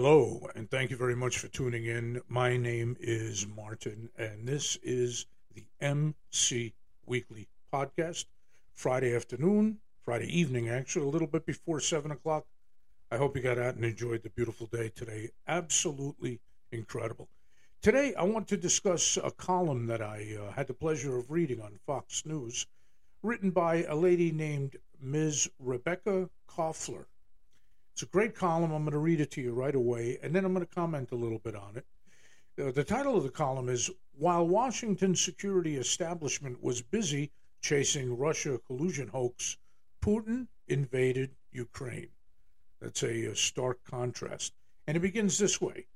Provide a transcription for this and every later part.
Hello, and thank you very much for tuning in. My name is Martin, and this is the MC Weekly Podcast. Friday afternoon, Friday evening, actually, a little bit before 7 o'clock. I hope you got out and enjoyed the beautiful day today. Absolutely incredible. Today, I want to discuss a column that I uh, had the pleasure of reading on Fox News, written by a lady named Ms. Rebekah Koffler. It's a great column. I'm going to read it to you right away, and then I'm going to comment a little bit on it. Uh, the title of the column is While Washington's security establishment was busy chasing Russia collusion hoax, Putin invaded Ukraine. That's a, a stark contrast. And it begins this way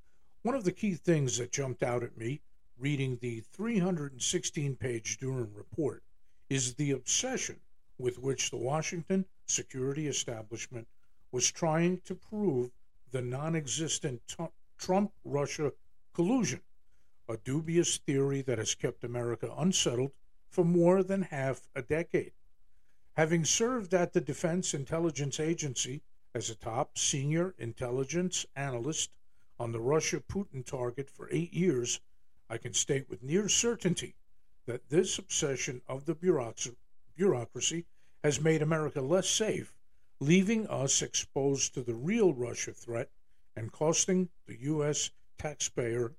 One of the key things that jumped out at me reading the 316 page Durham report is the obsession with which the Washington security establishment was trying to prove the non existent Trump Russia collusion, a dubious theory that has kept America unsettled for more than half a decade. Having served at the Defense Intelligence Agency as a top senior intelligence analyst on the Russia Putin target for eight years, I can state with near certainty that this obsession of the bureaucracy has made America less safe leaving us exposed to the real Russia threat and costing the U.S. taxpayers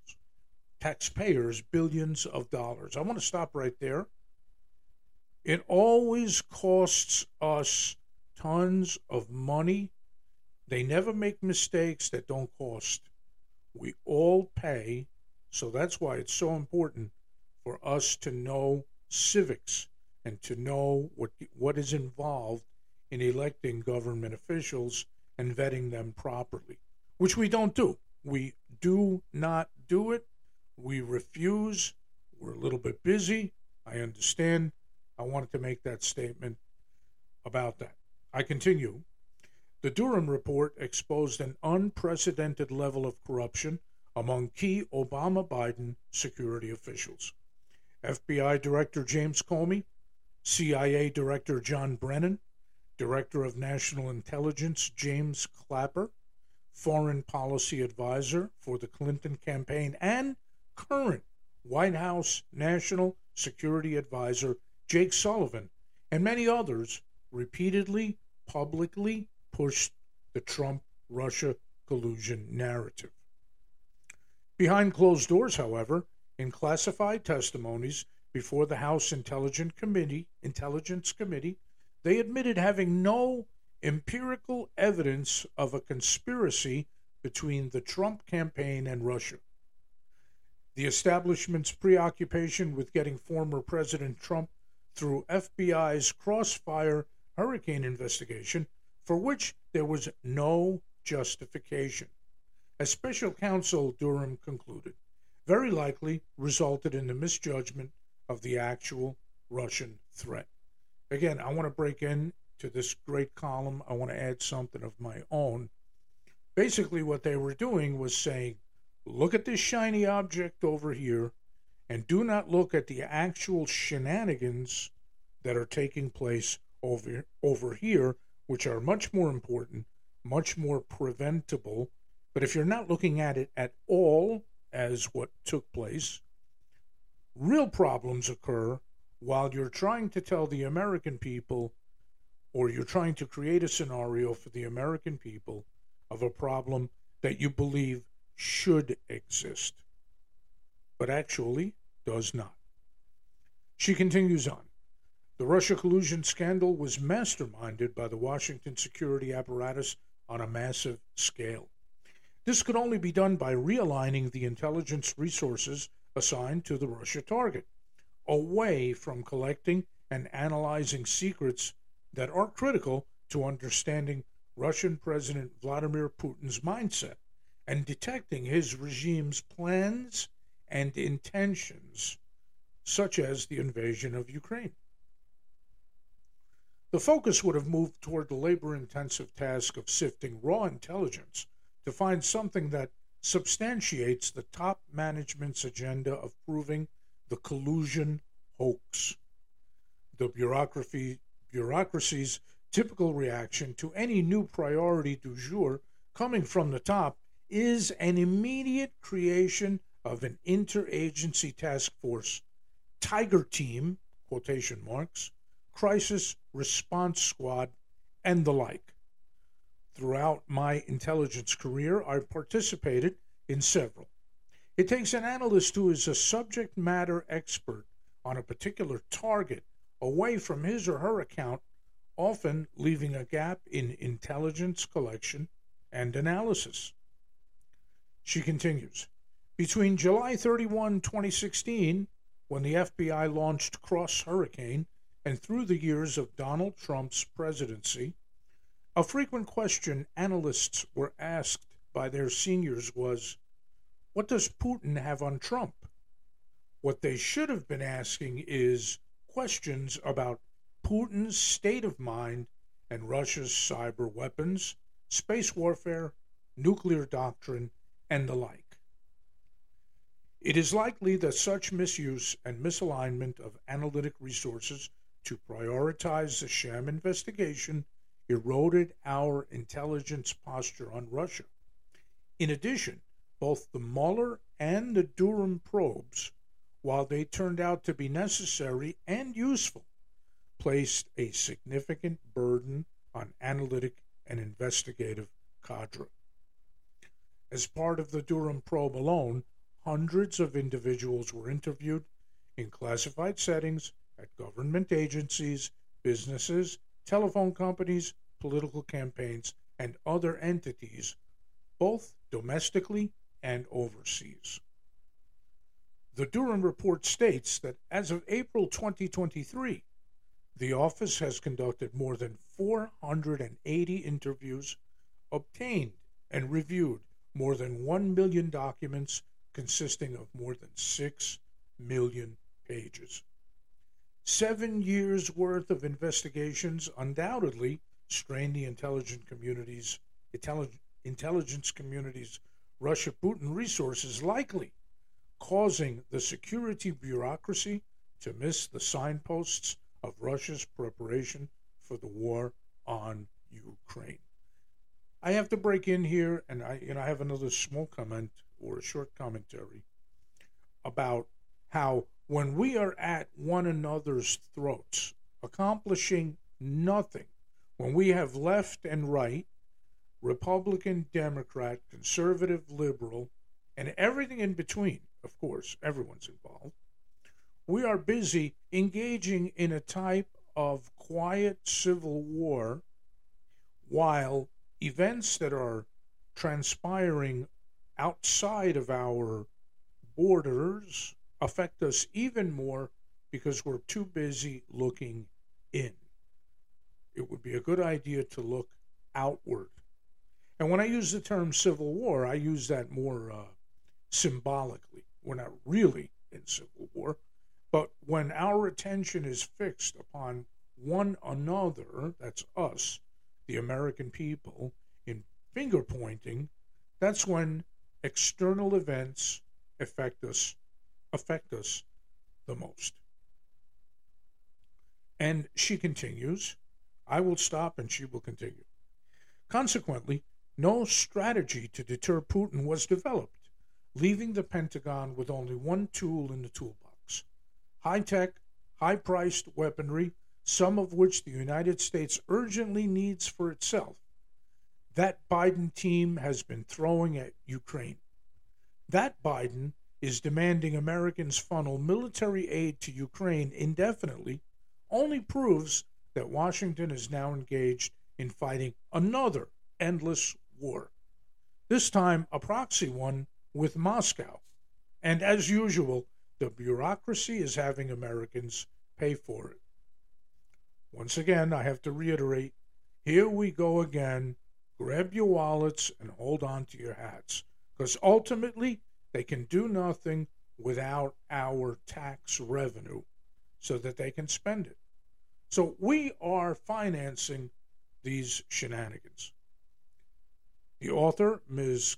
taxpayers billions of dollars. I want to stop right there. It always costs us tons of money. They never make mistakes that don't cost. We all pay, so that's why it's so important for us to know civics and to know what what is involved in electing government officials and vetting them properly, which we don't do. We do not do it. We refuse. We're a little bit busy. I understand. I wanted to make that statement about that. I continue. The Durham report exposed an unprecedented level of corruption among key Obama Biden security officials. FBI Director James Comey, CIA Director John Brennan, Director of National Intelligence James Clapper, Foreign Policy Advisor for the Clinton campaign, and current White House National Security Advisor Jake Sullivan, and many others repeatedly publicly pushed the Trump Russia collusion narrative. Behind closed doors, however, in classified testimonies before the House Intelligence Committee, Intelligence Committee, they admitted having no empirical evidence of a conspiracy between the Trump campaign and Russia. The establishment's preoccupation with getting former President Trump through FBI's crossfire hurricane investigation, for which there was no justification. As special counsel Durham concluded, very likely resulted in the misjudgment of the actual Russian threat. Again, I want to break in to this great column. I want to add something of my own. Basically, what they were doing was saying, look at this shiny object over here, and do not look at the actual shenanigans that are taking place over, over here, which are much more important, much more preventable. But if you're not looking at it at all as what took place, real problems occur while you're trying to tell the American people or you're trying to create a scenario for the American people of a problem that you believe should exist, but actually does not. She continues on. The Russia collusion scandal was masterminded by the Washington security apparatus on a massive scale. This could only be done by realigning the intelligence resources assigned to the Russia target away from collecting and analyzing secrets that are critical to understanding Russian President Vladimir Putin's mindset and detecting his regime's plans and intentions, such as the invasion of Ukraine. The focus would have moved toward the labor intensive task of sifting raw intelligence to find something that substantiates the top management's agenda of proving the collusion hoax. The bureaucracy, bureaucracy's typical reaction to any new priority du jour coming from the top is an immediate creation of an interagency task force, Tiger Team, quotation marks, Crisis Response Squad, and the like. Throughout my intelligence career, I've participated in several. It takes an analyst who is a subject matter expert on a particular target away from his or her account, often leaving a gap in intelligence collection and analysis. She continues Between July 31, 2016, when the FBI launched Cross Hurricane, and through the years of Donald Trump's presidency, a frequent question analysts were asked by their seniors was What does Putin have on Trump? What they should have been asking is questions about Putin's state of mind and Russia's cyber weapons, space warfare, nuclear doctrine, and the like. It is likely that such misuse and misalignment of analytic resources to prioritize the sham investigation eroded our intelligence posture on Russia. In addition, both the Mueller and the Durham probes, while they turned out to be necessary and useful, placed a significant burden on analytic and investigative cadre. As part of the Durham probe alone, hundreds of individuals were interviewed in classified settings at government agencies, businesses, telephone companies, political campaigns, and other entities, both domestically and overseas. The Durham report states that as of April 2023, the office has conducted more than 480 interviews, obtained and reviewed more than 1 million documents consisting of more than 6 million pages. Seven years' worth of investigations undoubtedly strained the intelligence community's intelligence community's Russia Putin resources, likely causing the security bureaucracy to miss the signposts of Russia's preparation for the war on Ukraine. I have to break in here, and I, know, I have another small comment or a short commentary about how when we are at one another's throats, accomplishing nothing, when we have left and right, Republican, Democrat, conservative, liberal, and everything in between, of course, everyone's involved, we are busy engaging in a type of quiet civil war while events that are transpiring outside of our borders affect us even more because we're too busy looking in. It would be a good idea to look outward. And when I use the term civil war, I use that more uh, symbolically. We're not really in civil war, but when our attention is fixed upon one another, that's us, the American people, in finger pointing, that's when external events affect us affect us the most. And she continues, I will stop and she will continue. Consequently, no strategy to deter Putin was developed, leaving the Pentagon with only one tool in the toolbox high tech, high priced weaponry, some of which the United States urgently needs for itself. That Biden team has been throwing at Ukraine. That Biden is demanding Americans funnel military aid to Ukraine indefinitely only proves that Washington is now engaged in fighting another endless war. This time, a proxy one with Moscow. And as usual, the bureaucracy is having Americans pay for it. Once again, I have to reiterate here we go again. Grab your wallets and hold on to your hats. Because ultimately, they can do nothing without our tax revenue so that they can spend it. So we are financing these shenanigans. The author, Ms.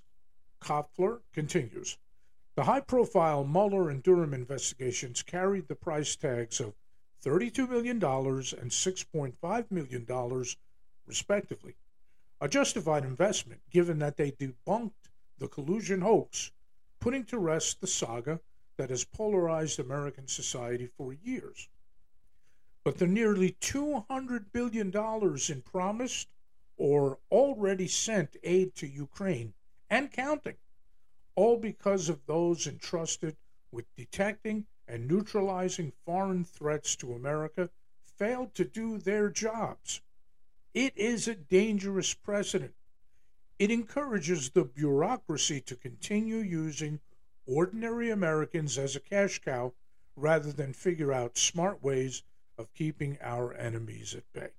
Koffler, continues The high profile Mueller and Durham investigations carried the price tags of $32 million and $6.5 million, respectively. A justified investment given that they debunked the collusion hoax, putting to rest the saga that has polarized American society for years. But the nearly $200 billion in promised or already sent aid to Ukraine and counting, all because of those entrusted with detecting and neutralizing foreign threats to America failed to do their jobs. It is a dangerous precedent. It encourages the bureaucracy to continue using ordinary Americans as a cash cow rather than figure out smart ways of keeping our enemies at bay.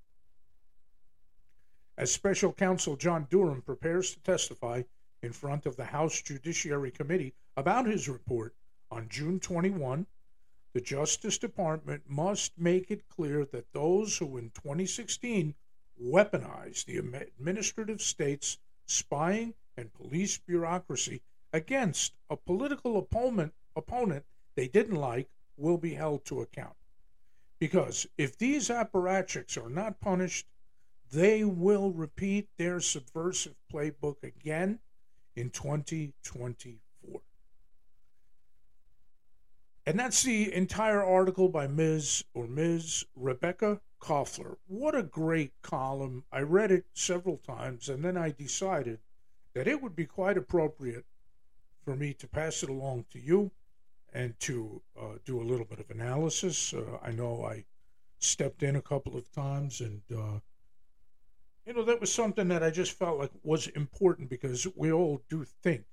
As Special Counsel John Durham prepares to testify in front of the House Judiciary Committee about his report on June 21, the Justice Department must make it clear that those who in 2016 weaponized the administrative state's spying and police bureaucracy against a political opponent, opponent they didn't like will be held to account. Because if these apparatchiks are not punished, they will repeat their subversive playbook again in 2024. And that's the entire article by Ms. or Ms. Rebekah Koffler. What a great column. I read it several times and then I decided that it would be quite appropriate for me to pass it along to you and to uh, do a little bit of analysis. Uh, I know I stepped in a couple of times and uh, you know, that was something that I just felt like was important because we all do think.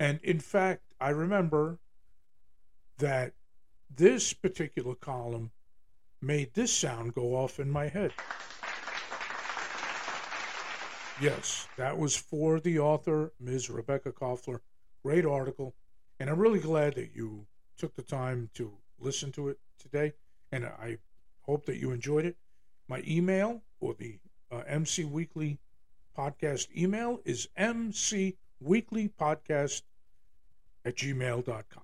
And in fact, I remember that this particular column made this sound go off in my head. Yes, that was for the author, Ms. Rebekah Koffler. Great article. And I'm really glad that you took the time to listen to it today. And I hope that you enjoyed it. My email or the uh, MC Weekly podcast email is mcweeklypodcast at gmail.com.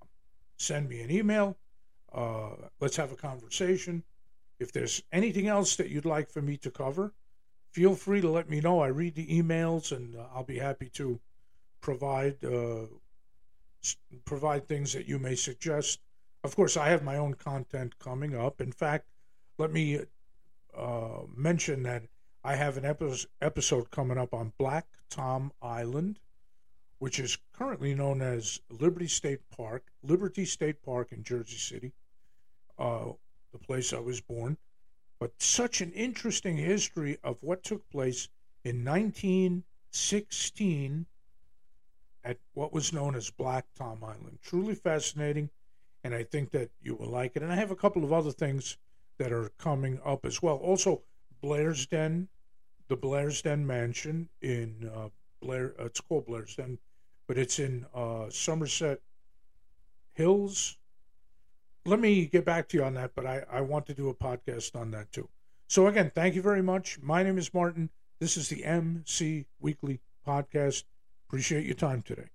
Send me an email. Uh, let's have a conversation. If there's anything else that you'd like for me to cover, feel free to let me know. I read the emails and uh, I'll be happy to provide uh, provide things that you may suggest. Of course, I have my own content coming up. In fact, let me uh, mention that I have an episode coming up on Black Tom Island, which is currently known as Liberty State Park, Liberty State Park in Jersey City, uh, the place I was born. But such an interesting history of what took place in 1916 at what was known as Black Tom Island. Truly fascinating, and I think that you will like it. And I have a couple of other things that are coming up as well. Also, Blairsden, the Blairsden Mansion in uh, Blair. Uh, it's called Blairsden, but it's in uh, Somerset Hills. Let me get back to you on that, but I, I want to do a podcast on that too. So, again, thank you very much. My name is Martin. This is the MC Weekly Podcast. Appreciate your time today.